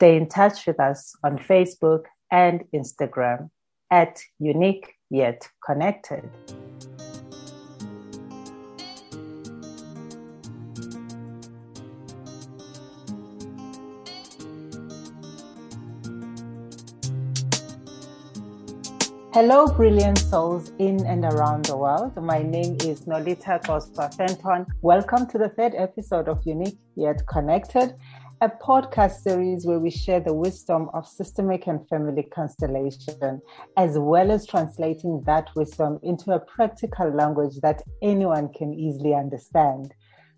Stay in touch with us on Facebook and Instagram at Unique Yet Connected. Hello, brilliant souls in and around the world. My name is Nolitha Costa Fenton. Welcome to the third episode of Unique Yet Connected, a podcast series where we share the wisdom of systemic and family constellation, as well as translating that wisdom into a practical language that anyone can easily understand.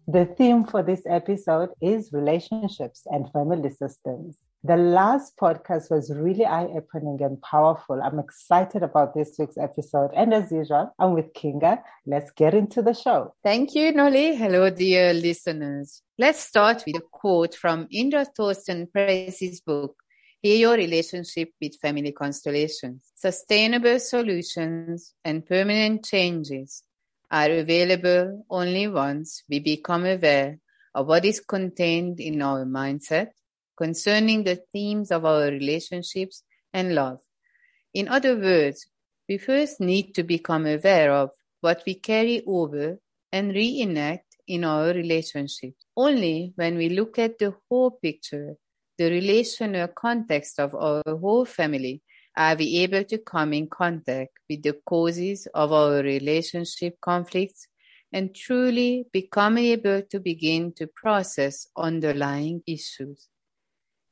The theme for this episode is relationships and family systems. The last podcast was really eye opening and powerful. I'm excited about this week's episode. And as usual, I'm with Kinga. Let's get into the show. Thank you, Noli. Hello, dear listeners. Let's start with a quote from Indra Torsten-Preiss's book, Heal Your Relationship with Family Constellations. Sustainable solutions and permanent changes are available only once we become aware of what is contained in our mindset concerning the themes of our relationships and love. In other words, we first need to become aware of what we carry over and reenact in our relationships. Only when we look at the whole picture, the relational context of our whole family, are we able to come in contact with the causes of our relationship conflicts and truly become able to begin to process underlying issues.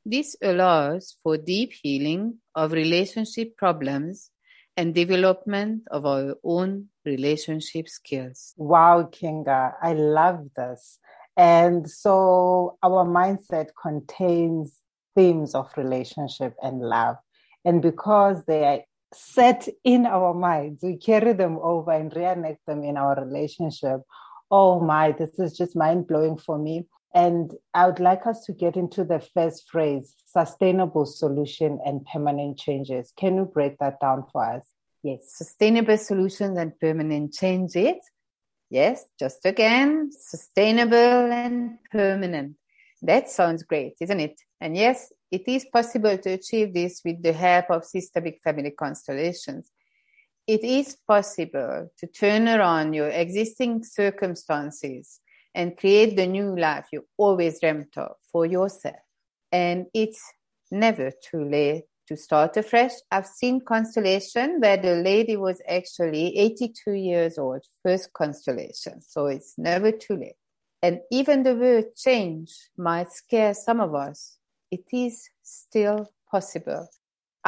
This allows for deep healing of relationship problems and development of our own relationship skills. Wow, Kinga, I love this. And so our mindset contains themes of relationship and love. And because they are set in our minds, we carry them over and reenact them in our relationship. Oh my, this is just mind blowing for me. And I would like us to get into the first phrase sustainable solution and permanent changes. Can you break that down for us? Yes, sustainable solutions and permanent changes. Yes, just again, sustainable and permanent. That sounds great, isn't it? And yes, it is possible to achieve this with the help of systemic family constellations. It is possible to turn around your existing circumstances and create the new life you always dreamt of for yourself. And it's never too late to start afresh. I've seen constellation where the lady was actually 82 years old, first constellation. So it's never too late. And even the word change might scare some of us. It is still possible.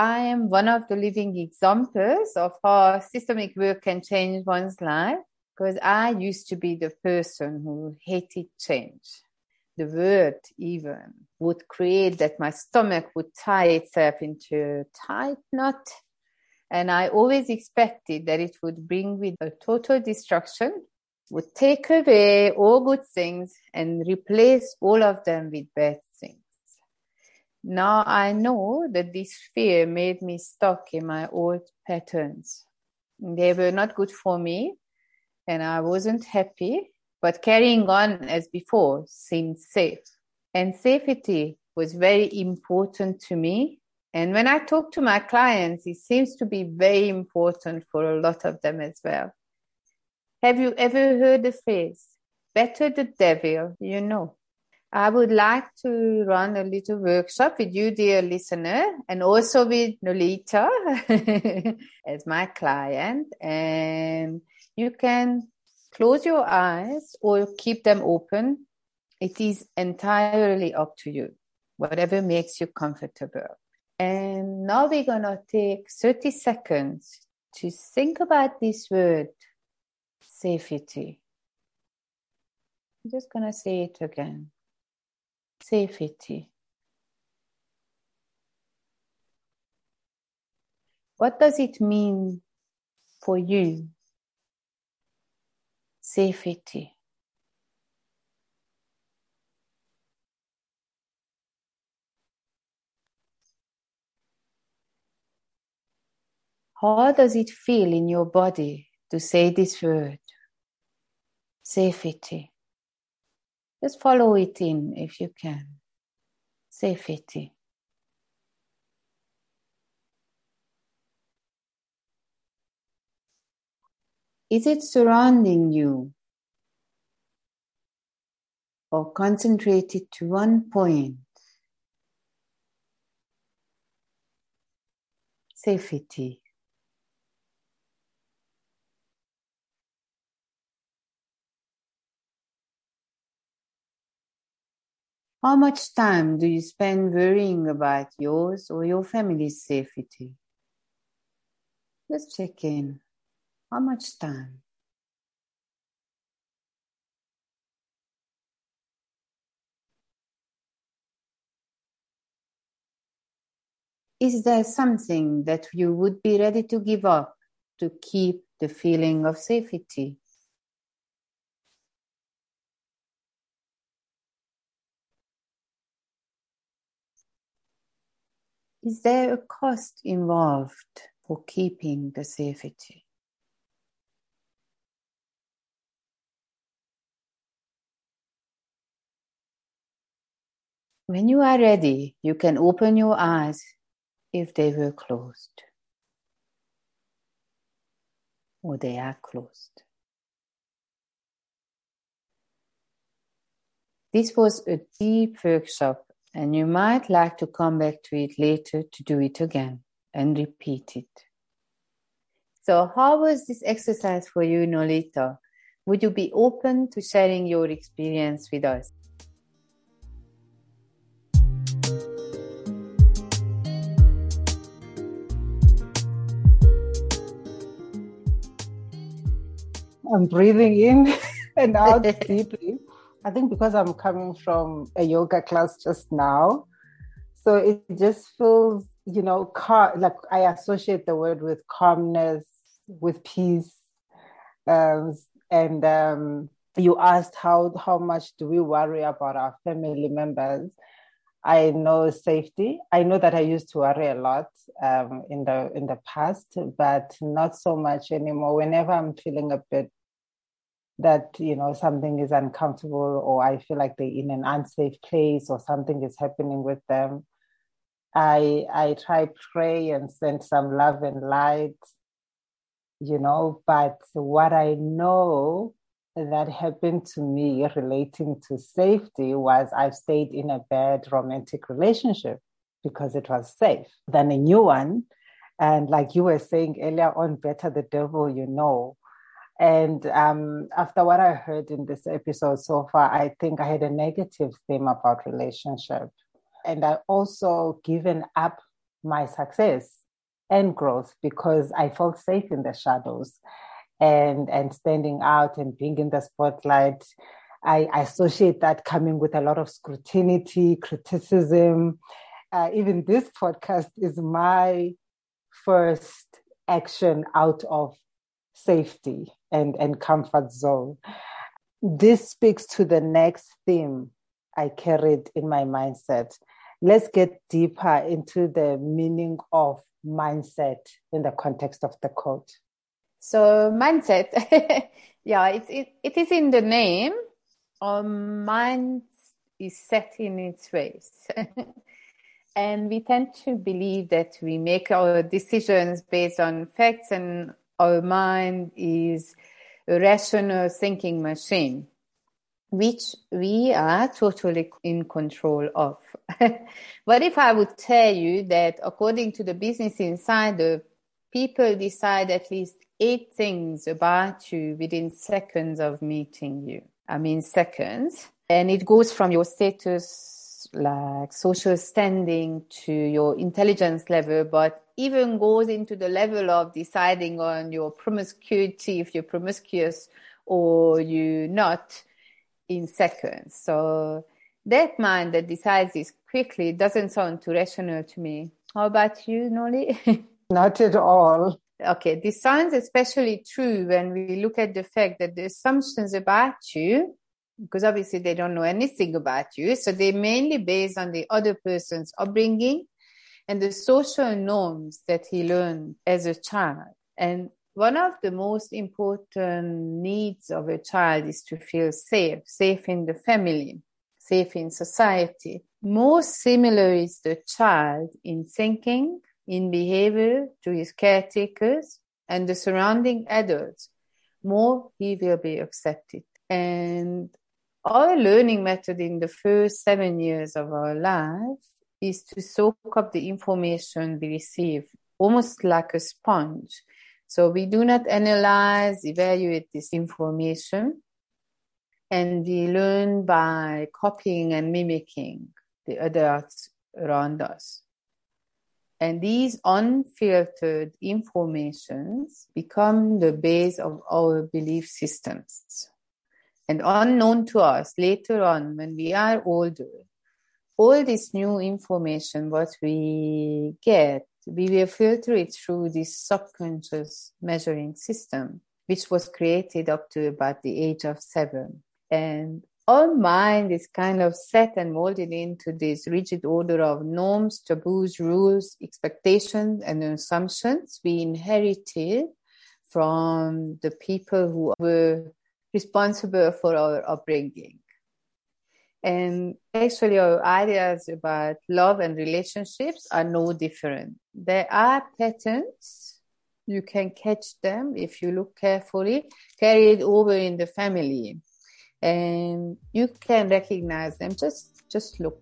I am one of the living examples of how systemic work can change one's life because I used to be the person who hated change. The word even would create that my stomach would tie itself into a tight knot. And I always expected that it would bring with a total destruction, would take away all good things and replace all of them with bad. Now I know that this fear made me stuck in my old patterns. They were not good for me and I wasn't happy, but carrying on as before seemed safe. And safety was very important to me. And when I talk to my clients, it seems to be very important for a lot of them as well. Have you ever heard the phrase, better the devil you know? I would like to run a little workshop with you, dear listener, and also with Nolitha as my client. And you can close your eyes or keep them open. It is entirely up to you, whatever makes you comfortable. And now we're going to take 30 seconds to think about this word, safety. I'm just going to say it again. Safety. What does it mean for you safety. How does it feel in your body to say this word? Safety. Just follow it in if you can. Safety. Is it surrounding you or concentrated to one point? Safety. How much time do you spend worrying about yours or your family's safety? Just check in. How much time? Is there something that you would be ready to give up to keep the feeling of safety? Is there a cost involved for keeping the safety? When you are ready, you can open your eyes if they were closed or they are closed. This was a deep workshop and you might like to come back to it later to do it again and repeat it. So, how was this exercise for you, Nolitha? Would you be open to sharing your experience with us? I'm breathing in and out deeply. I think because I'm coming from a yoga class just now, so it just feels, you know, car- like I associate the word with calmness, with peace. Um, and um, you asked how how much do we worry about our family members? I know safety. I know that I used to worry a lot um, in the in the past, but not so much anymore. Whenever I'm feeling a bit that you know something is uncomfortable or i feel like they're in an unsafe place or something is happening with them i i try pray and send some love and light you know but what i know that happened to me relating to safety was i've stayed in a bad romantic relationship because it was safe. Than a new one and like you were saying earlier on better the devil you know and um, after what I heard in this episode so far, I think I had a negative theme about relationship. And I also given up my success and growth because I felt safe in the shadows and and standing out and being in the spotlight. I, I associate that coming with a lot of scrutiny, criticism. Uh, even this podcast is my first action out of safety and, and comfort zone. This speaks to the next theme I carried in my mindset. Let's get deeper into the meaning of mindset in the context of the quote. So mindset, yeah, it's, it, it is in the name. Our mind is set in its ways. and we tend to believe that we make our decisions based on facts and our mind is a rational thinking machine, which we are totally in control of. what if I would tell you that according to the Business Insider, people decide at least eight things about you within seconds of meeting you? I mean, seconds. And it goes from your status, like social standing, to your intelligence level, but even goes into the level of deciding on your promiscuity, if you're promiscuous or you're not in seconds. So that mind that decides this quickly doesn't sound too rational to me. How about you, Noli? not at all. Okay, this sounds especially true when we look at the fact that the assumptions about you, because obviously they don't know anything about you, so they're mainly based on the other person's upbringing and the social norms that he learned as a child. And one of the most important needs of a child is to feel safe, safe in the family, safe in society. Most similar is the child in thinking, in behavior to his caretakers and the surrounding adults. more he will be accepted. And our learning method in the first seven years of our life is to soak up the information we receive almost like a sponge. So we do not analyze, evaluate this information, and we learn by copying and mimicking the adults around us. And these unfiltered informations become the base of our belief systems. And unknown to us later on, when we are older, all this new information, what we get, we will filter it through this subconscious measuring system, which was created up to about the age of seven. And our mind is kind of set and molded into this rigid order of norms, taboos, rules, expectations, and assumptions we inherited from the people who were responsible for our upbringing. And actually, our ideas about love and relationships are no different. There are patterns. You can catch them if you look carefully, carry it over in the family and you can recognize them just just look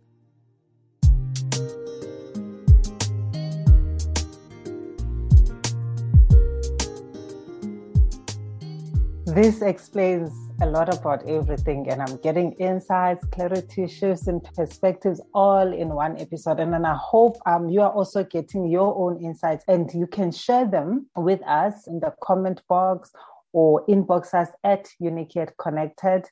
this explains a lot about everything and i'm getting insights clarity shifts and perspectives all in one episode and then i hope um, you are also getting your own insights and you can share them with us in the comment box or inbox us at unique connected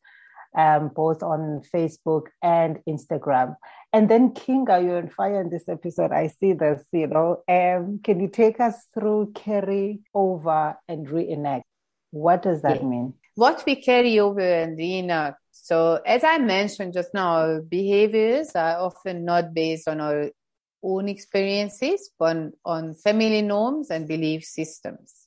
um, both on Facebook and Instagram. And then, Kinga, you're on fire in this episode. I see this, you know. Um, can you take us through carry over and reenact? What does that yeah. mean? What we carry over and reenact. So, as I mentioned just now, behaviors are often not based on our own experiences, but on family norms and belief systems.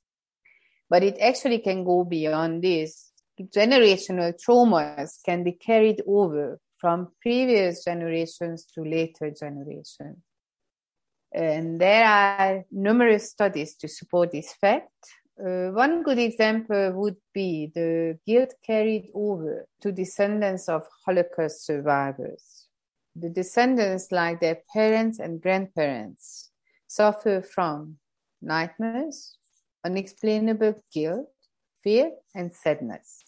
But it actually can go beyond this generational traumas can be carried over from previous generations to later generations. And there are numerous studies to support this fact. Uh, one good example would be the guilt carried over to descendants of Holocaust survivors. The descendants, like their parents and grandparents, suffer from nightmares, unexplainable guilt, fear, and sadness.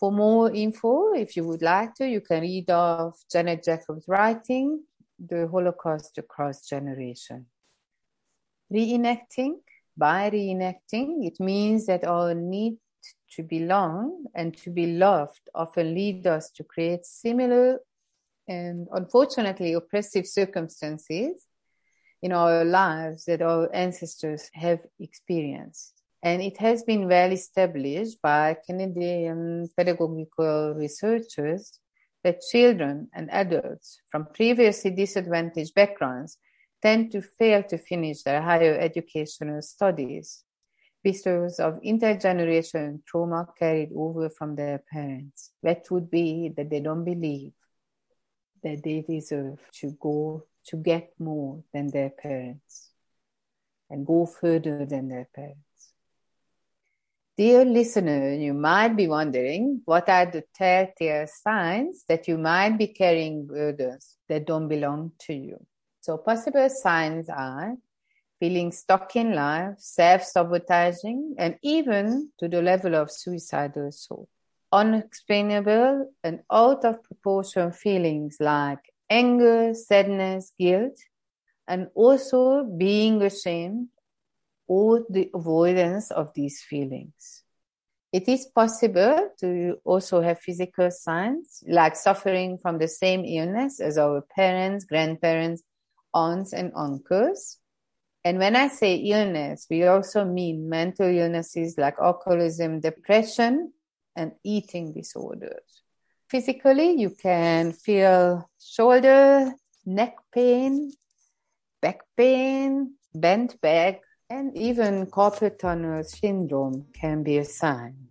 For more info, if you would like to, you can read off Janet Jacobs' writing, The Holocaust Across Generation. Reenacting, by reenacting, it means that our need to belong and to be loved often lead us to create similar and unfortunately oppressive circumstances in our lives that our ancestors have experienced. And it has been well established by Canadian pedagogical researchers that children and adults from previously disadvantaged backgrounds tend to fail to finish their higher educational studies because of intergenerational trauma carried over from their parents. That would be that they don't believe that they deserve to go to get more than their parents and go further than their parents. Dear listener, you might be wondering what are the telltale signs that you might be carrying burdens that don't belong to you. So possible signs are feeling stuck in life, self-sabotaging, and even to the level of suicidal thought. Unexplainable and out of proportion feelings like anger, sadness, guilt, and also being ashamed or the avoidance of these feelings. It is possible to also have physical signs like suffering from the same illness as our parents, grandparents, aunts, and uncles. And when I say illness, we also mean mental illnesses like alcoholism, depression, and eating disorders. Physically, you can feel shoulder, neck pain, back pain, bent back, and even carpal tunnel syndrome can be a sign.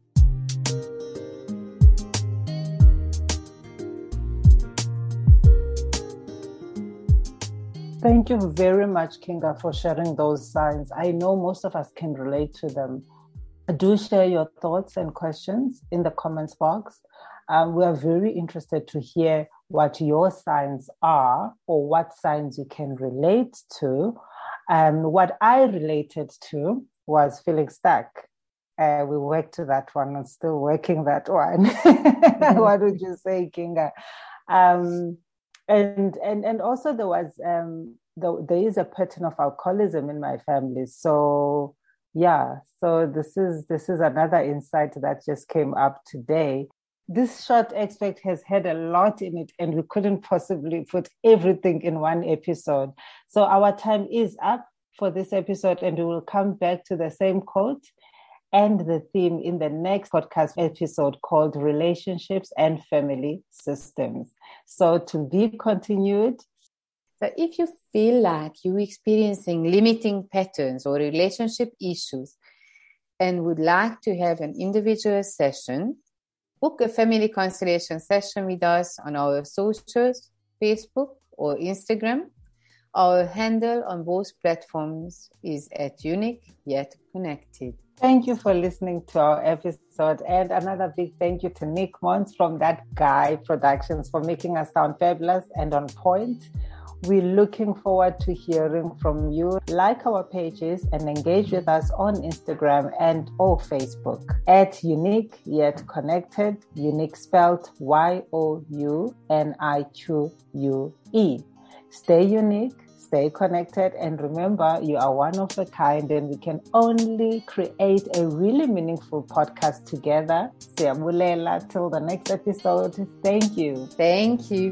Thank you very much, Kinga, for sharing those signs. I know most of us can relate to them. do share your thoughts and questions in the comments box. Um, we are very interested to hear what your signs are or what signs you can relate to. Um, what I related to was feeling stuck. Uh, we worked to that one and still working that one. Mm-hmm. what would you say, Kinga? Um, and and and also there was um, the, there is a pattern of alcoholism in my family. So yeah, so this is this is another insight that just came up today. This short extract has had a lot in it, and we couldn't possibly put everything in one episode. So our time is up for this episode, and we will come back to the same quote and the theme in the next podcast episode called Relationships and Family Systems. So to be continued. So if you feel like you're experiencing limiting patterns or relationship issues and would like to have an individual session, book a family constellation session with us on our socials, Facebook or Instagram. Our handle on both platforms is at unique yet connected. Thank you for listening to our episode. And another big thank you to Nick Mons from That Guy Productions for making us sound fabulous and on point. We're looking forward to hearing from you. Like our pages and engage with us on Instagram and or Facebook at Unique Yet Connected, unique spelled Y O U N I Q U E. Stay unique stay connected and remember you are one of a kind and we can only create a really meaningful podcast together. Siyabulela till the next episode. Thank you. Thank you.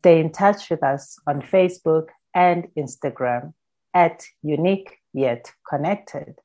Stay in touch with us on Facebook and Instagram at unique yet connected.